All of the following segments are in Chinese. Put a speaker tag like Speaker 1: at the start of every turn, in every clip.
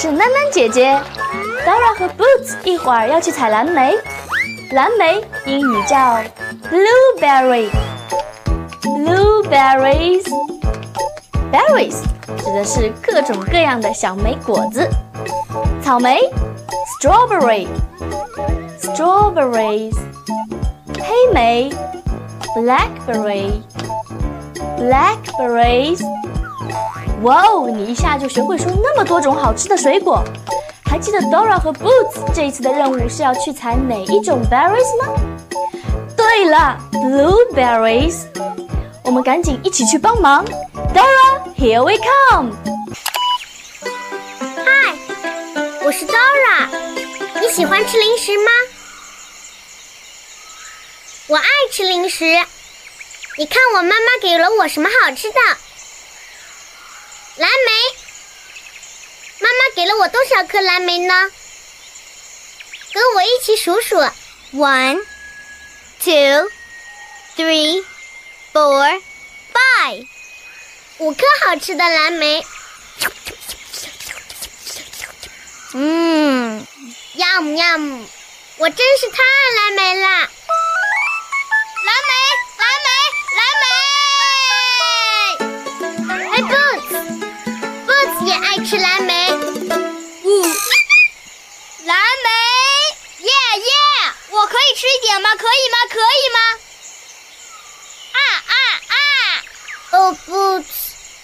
Speaker 1: 是囡囡姐姐。Dora 和 Boots 一会儿要去采蓝莓，蓝莓英语叫 blueberry。blueberries berries 指的是各种各样的小莓果子。草莓 strawberry strawberries 黑莓 blackberry blackberries 哇哦！你一下就学会说那么多种好吃的水果。还记得 Dora 和 Boots 这一次的任务是要去采哪一种 berries 吗？对了，blueberries。我们赶紧一起去帮忙。Dora，here we come。
Speaker 2: 嗨，我是 Dora。你喜欢吃零食吗？我爱吃零食。你看我妈妈给了我什么好吃的？蓝莓。妈妈给了我多少颗蓝莓呢？跟我一起数数：one, two, three, four, five。五颗好吃的蓝莓。嗯，yum yum，我真是太爱蓝莓啦！蓝莓，蓝莓，
Speaker 3: 以吃一点吗？可以吗？可以吗？啊啊啊！
Speaker 2: 哦，Boots，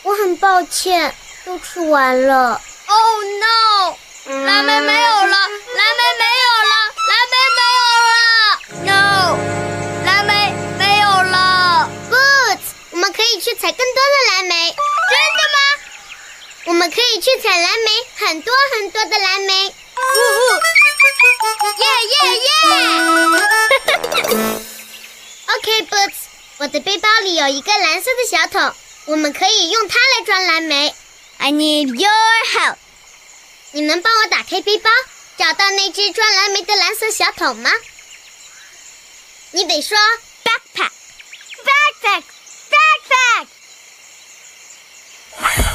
Speaker 2: 我很抱歉，都吃完了。
Speaker 3: Oh no！蓝莓没有了，蓝莓没有了，蓝莓没有了！No！蓝莓没有了。
Speaker 2: Boots，我们可以去采更多的蓝莓。
Speaker 3: 真的吗？
Speaker 2: 我们可以去采蓝莓，很多很多的蓝莓。
Speaker 3: 呜呼！耶耶耶
Speaker 2: ！OK，Boots，我的背包里有一个蓝色的小桶，我们可以用它来装蓝莓。
Speaker 3: I need your help。
Speaker 2: 你能帮我打开背包，找到那只装蓝莓的蓝色小桶吗？你得说
Speaker 3: Backpack。Backpack。Backpack。
Speaker 2: backpack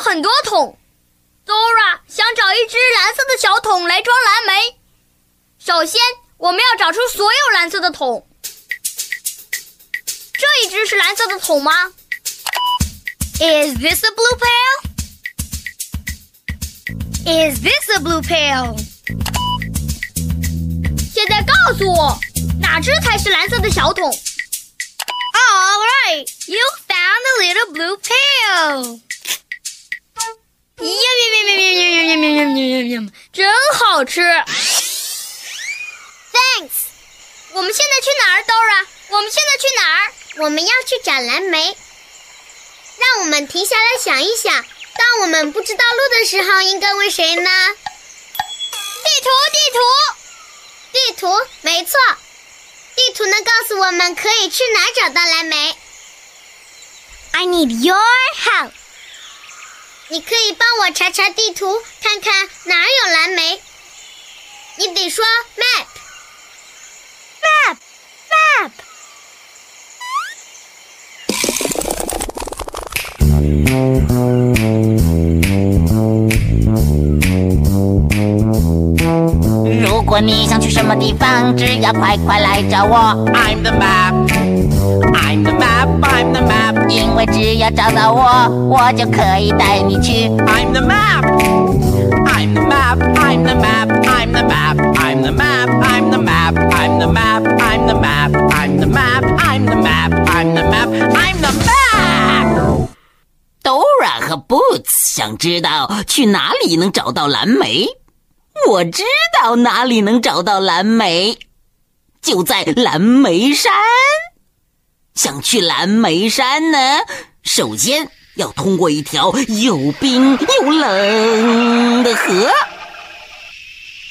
Speaker 3: 很多桶，Dora 想找一只蓝色的小桶来装蓝莓。首先，我们要找出所有蓝色的桶。这一只是蓝色的桶吗？Is this a blue pail? Is this a blue pail? 现在告诉我，哪只才是蓝色的小桶？All right, you found the little blue pail. 喵喵喵喵喵喵真好吃
Speaker 2: thanks
Speaker 3: 我们现在去哪儿 dora 我们现在去哪儿
Speaker 2: 我们要去找蓝莓让我们停下来想一想当我们不知道路的时候应该问谁呢
Speaker 3: 地图地图
Speaker 2: 地图没错地图能告诉我们可以去哪儿找到蓝莓
Speaker 3: i need your help
Speaker 2: 你可以帮我查查地图，看看哪儿有蓝莓。你得说 map。
Speaker 3: Map, map。
Speaker 4: 如果果你想去什么地方，只要快快来找我。I'm the map, I'm the map, I'm the map。因为只要找到我，我就可以带你去。I'm the map, I'm the map, I'm the map, I'm the map, I'm the map, I'm the map, I'm the map, I'm the map, I'm the map, I'm the map, I'm the map, I'm the map。Dora 和 Boots 想知道去哪里能找到蓝莓。我知道哪里能找到蓝莓，就在蓝莓山。想去蓝莓山呢，首先要通过一条又冰又冷的河，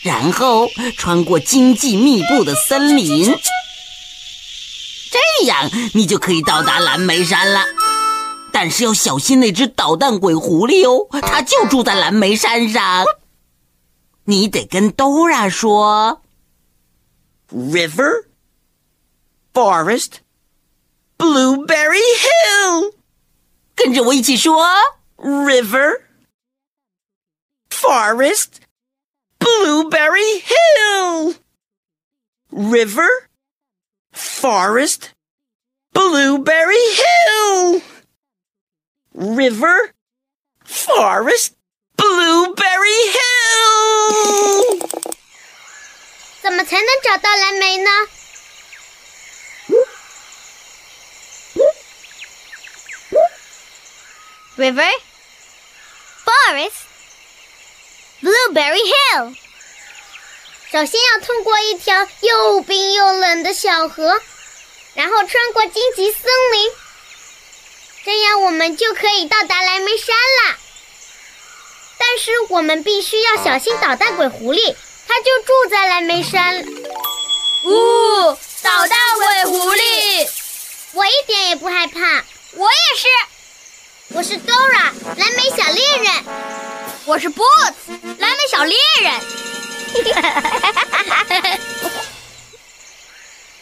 Speaker 4: 然后穿过荆棘密布的森林，这样你就可以到达蓝莓山了。但是要小心那只捣蛋鬼狐狸哦，它就住在蓝莓山上。你得跟 Dora 说。：River, forest, blueberry hill。跟着我一起说：River, forest, blueberry hill. River, forest, blueberry hill. River, forest, blueberry hill.
Speaker 2: 怎么才能找到蓝莓呢？
Speaker 3: River, forest, blueberry hill。
Speaker 2: 首先要通过一条又冰又冷的小河，然后穿过荆棘森林，这样我们就可以到达蓝莓山了。但是我们必须要小心捣蛋鬼狐狸，它就住在蓝莓山。
Speaker 3: 呜、捣蛋鬼狐狸，
Speaker 2: 我一点也不害怕，
Speaker 3: 我也是。
Speaker 2: 我是 Dora，蓝莓小猎人。
Speaker 3: 我是 Boots，蓝莓小猎人。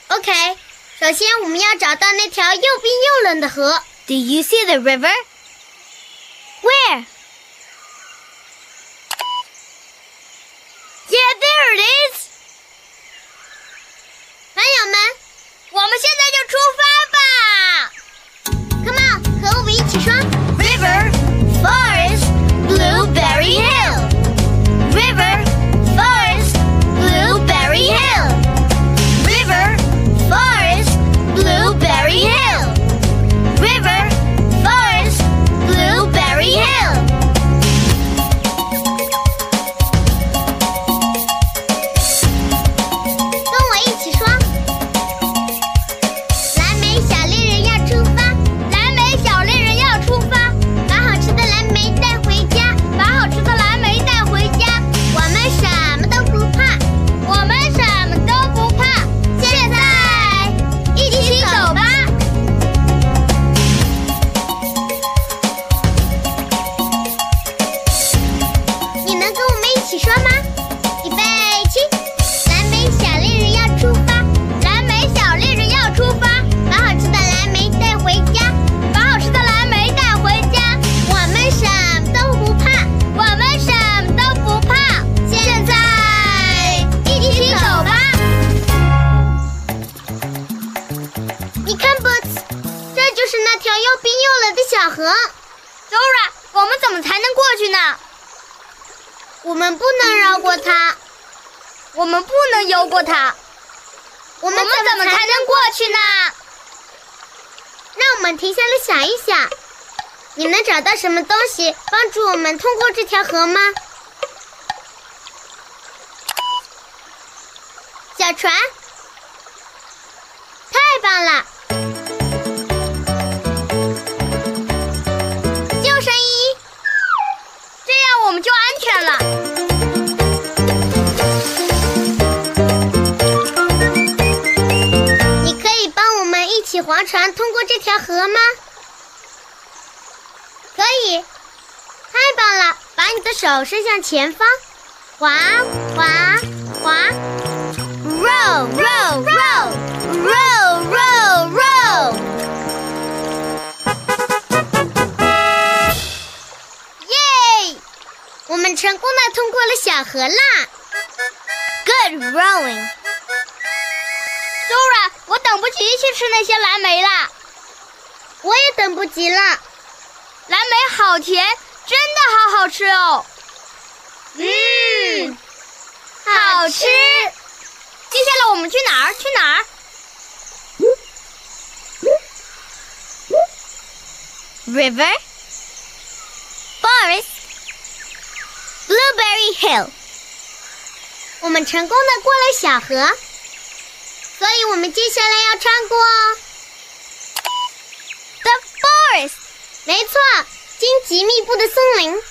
Speaker 2: OK，首先我们要找到那条又冰又冷的河。
Speaker 3: Do you see the river? Where? Yeah, there it is.
Speaker 2: 朋友们
Speaker 3: 我们现在就出发吧。
Speaker 2: ，Come on，和我们一起说我们
Speaker 3: 怎么才能过去呢？
Speaker 2: 让我们停下来想一想，你能找到什么东西帮助我们通过这条河吗？小船，太棒了！起划船通过这条河吗？可以，太棒了！把你的手伸向前方，划划划。
Speaker 3: Row, row, row, row, row, row.
Speaker 2: 耶！我们成功的通过了小河啦！Good
Speaker 3: rowing，Dora 等不及去吃那些蓝莓啦！
Speaker 2: 我也等不及了。
Speaker 3: 蓝莓好甜，真的好好吃哦。
Speaker 2: 嗯，
Speaker 3: 好吃。接下来我们去哪儿？去哪儿
Speaker 2: ？River, forest, blueberry hill。我们成功的过了小河。所以我们接下来要穿过 the forest，没错，荆棘密布的森林。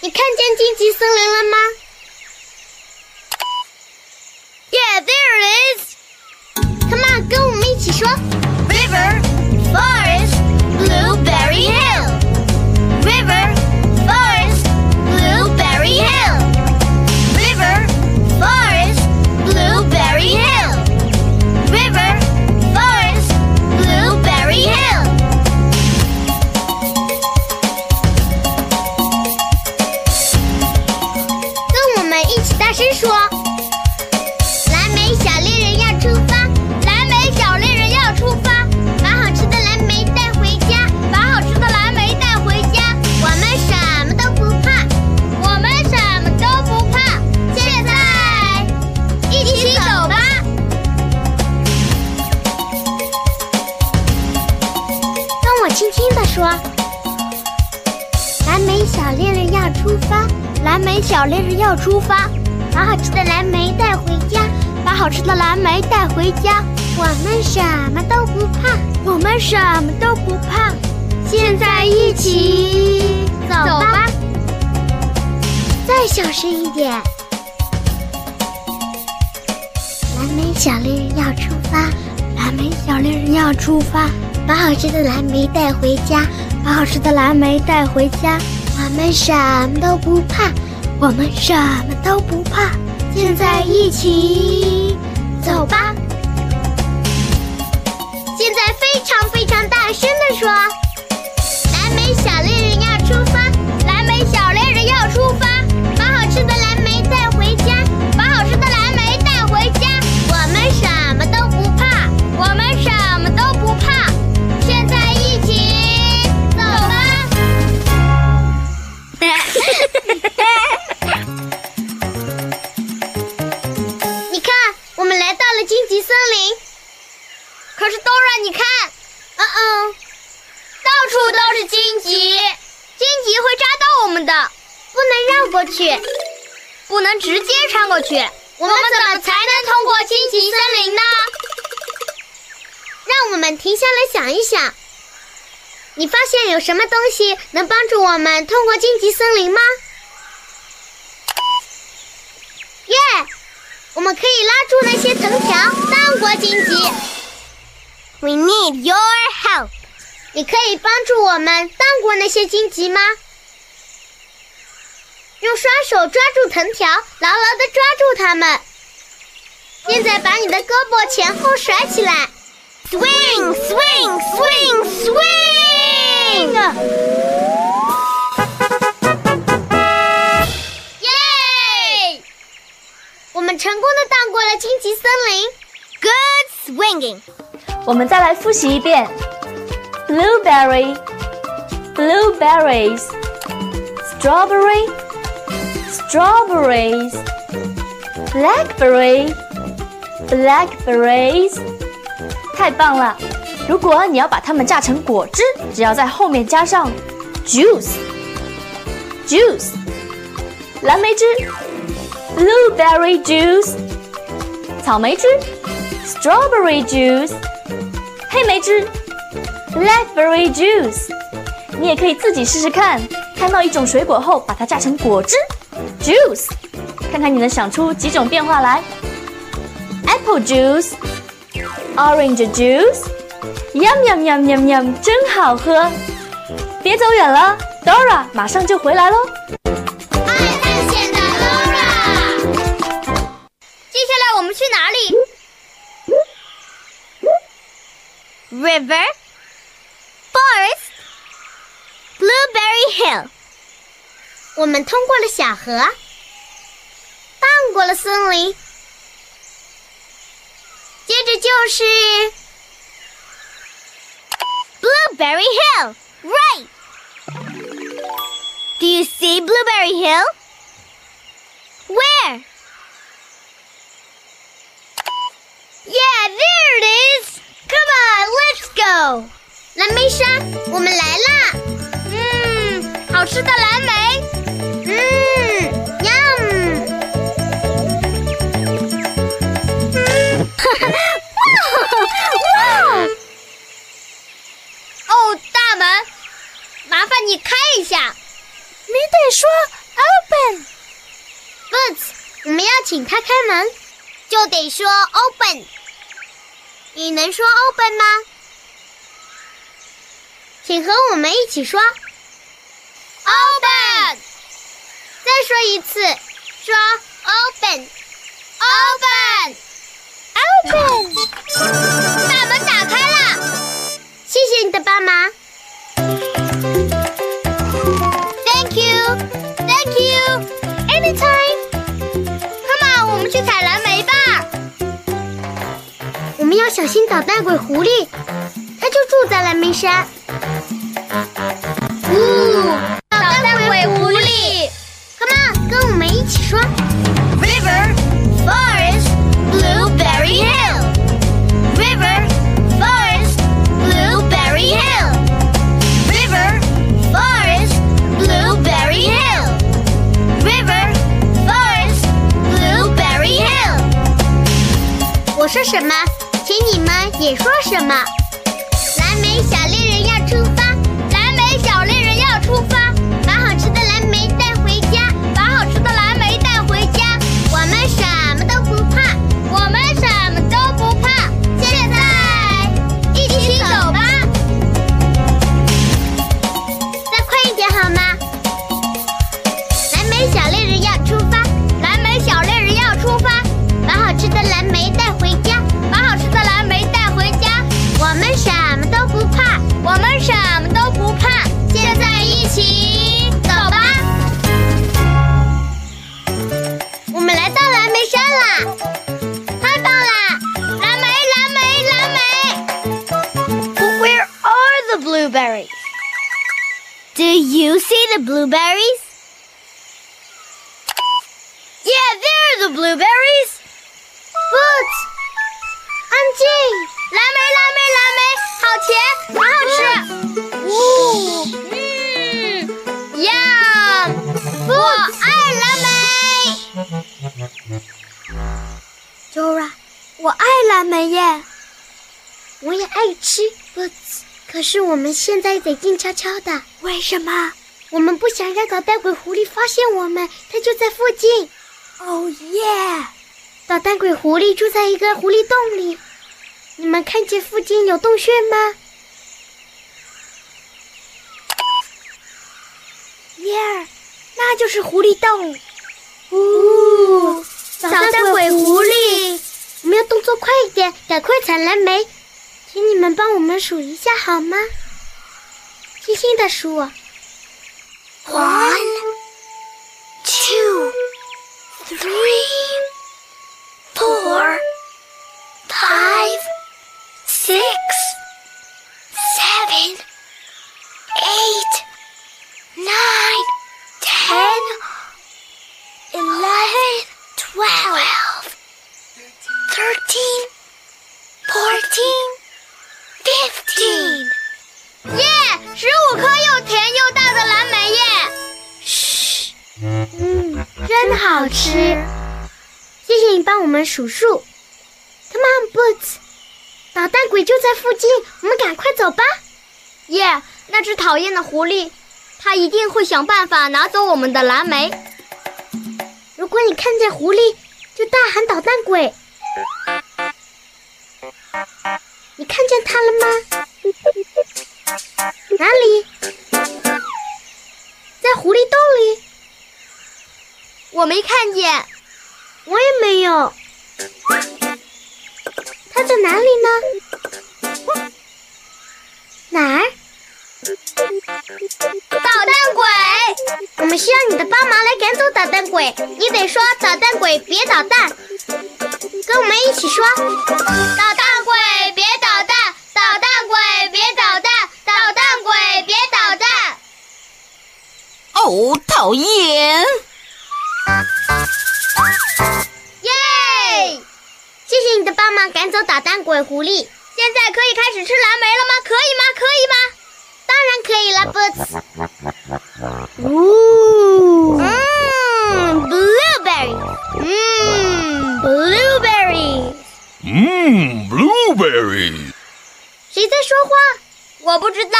Speaker 2: 你看见荆棘森林了吗
Speaker 3: ？Yeah, there it is.
Speaker 2: Come on，跟我们一起说
Speaker 3: ：River,
Speaker 2: 说：蓝莓小猎人要出发，
Speaker 3: 蓝莓小猎人要出发，
Speaker 2: 把好吃的蓝莓带回家，
Speaker 3: 把好吃的蓝莓带回家。
Speaker 2: 我们什么都不怕，
Speaker 3: 我们什么都不怕。现在一起走吧，
Speaker 2: 再小声一点。蓝莓小猎人要出发，
Speaker 3: 蓝莓小猎人要出发，
Speaker 2: 把好吃的蓝莓带回家，
Speaker 3: 把好吃的蓝莓带回家。
Speaker 2: 我们什么都不怕，
Speaker 3: 我们什么都不怕。
Speaker 2: 现在一起你想。你发现有什么东西能帮助我们通过荆棘森林吗？耶！我们可以拉住那些藤条，荡过荆棘。We need your help。你可以帮助我们荡过那些荆棘吗？用双手抓住藤条，牢牢地抓住它们。现在把你的胳膊前后甩起来 ，swing swing swing swing。
Speaker 3: 耶！
Speaker 2: 我们成功的荡过了荆棘森林。Good swinging。
Speaker 1: 我们再来复习一遍：blueberry, blueberries, strawberry, strawberries, blackberry, blackberries。 太棒了！如果你要把它们榨成果汁，只要在后面加上 juice, juice，蓝莓汁，blueberry juice，草莓汁，strawberry juice。黑莓汁，blackberry juice，你也可以自己试试看。看到一种水果后，把它榨成果汁，juice，看看你能想出几种变化来。Apple juice Orange juice，yum yum yum yum yum，真好喝。别走远了，Dora 马上就回来喽。
Speaker 3: 爱探险的 Dora，接下来我们去哪里
Speaker 2: ？River, forest, blueberry hill。我们通过了小河。荡过了森林，接着就是 Blueberry Hill。Right. Do you see Blueberry Hill? Where? Yeah, there it is. Come on, let's go. 蓝莓山，我们来啦！
Speaker 3: 嗯，好吃的蓝莓。 一下。
Speaker 2: 你得说 open。Boots，我们要请他开门，就得说 open。你能说 open 吗？请和我们一起说
Speaker 3: open。
Speaker 2: 再说一次，说 open。open。open。
Speaker 3: 把门打开了，
Speaker 2: 谢谢你的帮忙。小心捣蛋鬼狐狸，它就住在蓝莓山。
Speaker 3: blueberries? Yeah, there are the blueberries.
Speaker 2: Boots，安静！
Speaker 3: 蓝莓，蓝莓，蓝莓，好甜，好好吃。
Speaker 2: 呜，
Speaker 3: 嗯，Yum！我爱蓝莓。
Speaker 2: Dora，我爱蓝莓耶，我也爱吃 Boots。可是我们现在得静悄悄的，为什么？ 我们不想让捣蛋鬼狐狸发现我们，它就在附近。哦耶！捣蛋鬼狐狸住在一个狐狸洞里，你们看见附近有洞穴吗？耶儿，那就是狐狸洞。呜、捣蛋鬼狐狸，我们要动作快一点，赶快采蓝莓。请你们帮我们数一下好吗？轻轻的数。One, two, three, four, five, six, seven, 们数数。Come on, Boots，捣蛋鬼就在附近，我们赶快走吧。
Speaker 3: 耶，那只讨厌的狐狸，它一定会想办法拿走我们的蓝莓。
Speaker 2: 如果你看见狐狸，就大喊捣蛋鬼。你看见它了吗？哪里？在狐狸洞里。
Speaker 3: 我没看见，
Speaker 2: 我也没有。它在哪里呢？哪儿？
Speaker 3: 捣蛋鬼！
Speaker 2: 我们需要你的帮忙来赶走捣蛋鬼，你得说捣蛋鬼别捣蛋，跟我们一起说，捣蛋鬼别捣蛋，捣蛋鬼别捣蛋，捣蛋鬼别捣蛋。
Speaker 4: 哦，讨厌！
Speaker 2: 帮忙，赶走捣蛋鬼狐狸。
Speaker 3: 现在可以开始吃蓝莓了吗？可以吗？可以吗？
Speaker 2: 当然可以了，Boots。呜，嗯，blueberry，嗯，blueberry，
Speaker 5: 嗯，blueberry。
Speaker 2: 谁在说话？
Speaker 3: 我不知道。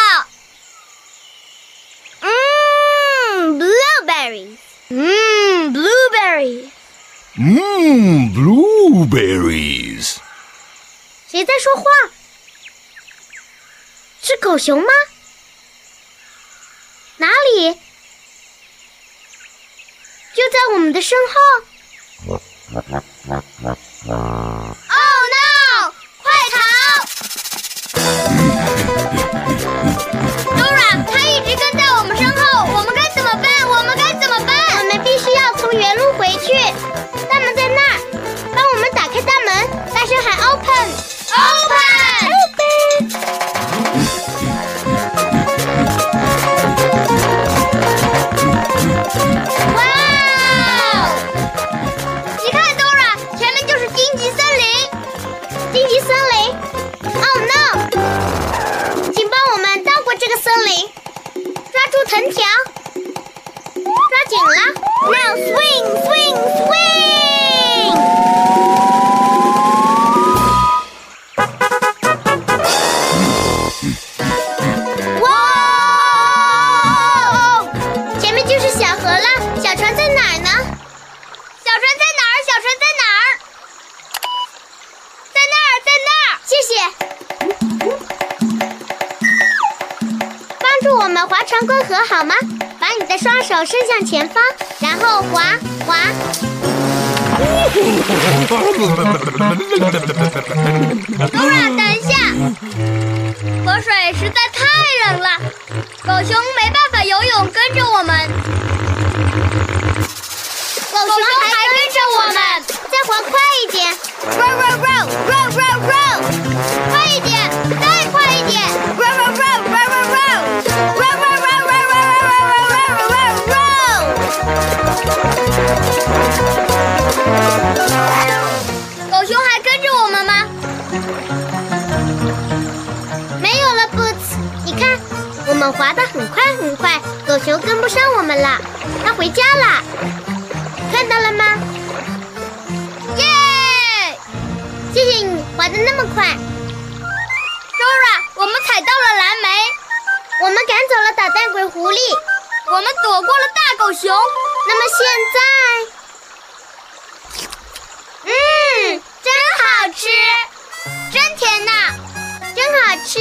Speaker 2: 嗯，blueberry，嗯，blueberry，
Speaker 5: 嗯，blueberries。
Speaker 2: 谁在说话？是狗熊吗？哪里？就在我们的身后。
Speaker 3: Oh no！快逃！Dora，他一直跟在我们身后，我们该怎么办？我们该怎么办？
Speaker 2: 我们必须要从原路回去。treasure hat open! Open! 把你的双手伸向前方，然后划划。
Speaker 3: Dora，等一下，河水实在太冷了，狗熊没办法游泳，跟着我们。
Speaker 2: 狗熊还跟着我们，再划快一点。Row row row row row row，
Speaker 3: 我们
Speaker 2: 滑得很快很快，狗熊跟不上我们了，它回家了。看到了吗？
Speaker 3: 耶！
Speaker 2: 谢谢你滑得那么快
Speaker 3: ，Dora，我们采到了蓝莓，
Speaker 2: 我们赶走了捣蛋鬼狐狸。
Speaker 3: 我们躲过了大狗熊。
Speaker 2: 那么现在，嗯，真好吃，
Speaker 3: 真甜呐！
Speaker 2: 真好吃。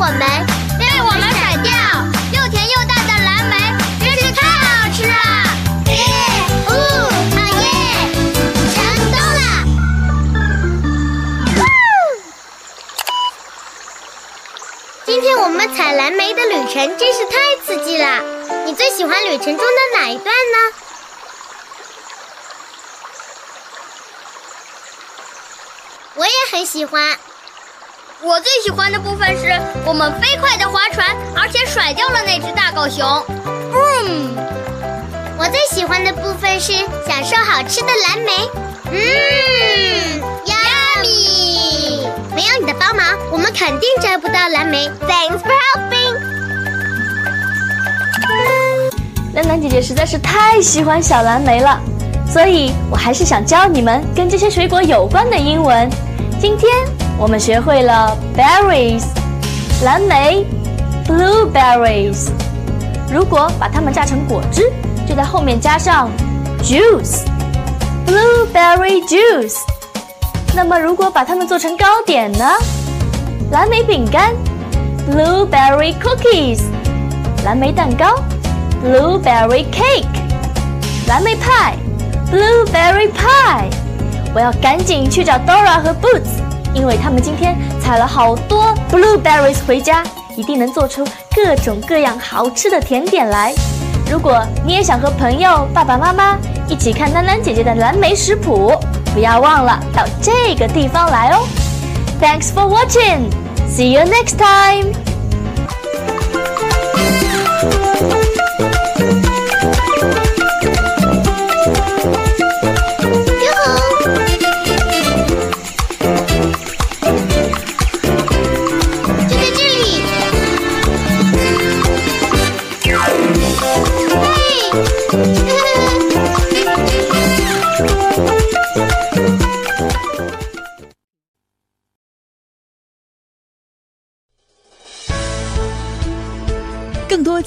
Speaker 3: 我们，被我们甩掉，又甜又大的蓝莓，真是太好吃了！
Speaker 2: 耶！哦，好耶！成功了！今天我们采蓝莓的旅程真是太刺激了。你最喜欢旅程中的哪一段呢？我也很喜欢。
Speaker 3: 我最喜欢的部分是我们飞快的划船，而且甩掉了那只大狗熊。Boom！
Speaker 2: 我最喜欢的部分是享受好吃的蓝莓。嗯，yummy！没有你的帮忙，我们肯定摘不到蓝莓。Thanks for helping。
Speaker 1: 兰兰姐姐实在是太喜欢小蓝莓了，所以我还是想教你们跟这些水果有关的英文。今天我们学会了 berries，蓝莓，blueberries。如果把它们榨成果汁，就在后面加上 juice，blueberry。 blueberry juice。那么如果把它们做成糕点呢？蓝莓饼干，blueberry cookies；蓝莓蛋糕，blueberry cake；蓝莓派，blueberry pie。我要赶紧去找 Dora 和 Boots， 因为他们今天采了好多 blueberries 回家，一定能做出各种各样好吃的甜点来。如果你也想和朋友、爸爸妈妈一起看囡囡姐姐的蓝莓食谱，不要忘了到这个地方来哦。Thanks for watching. See you next time.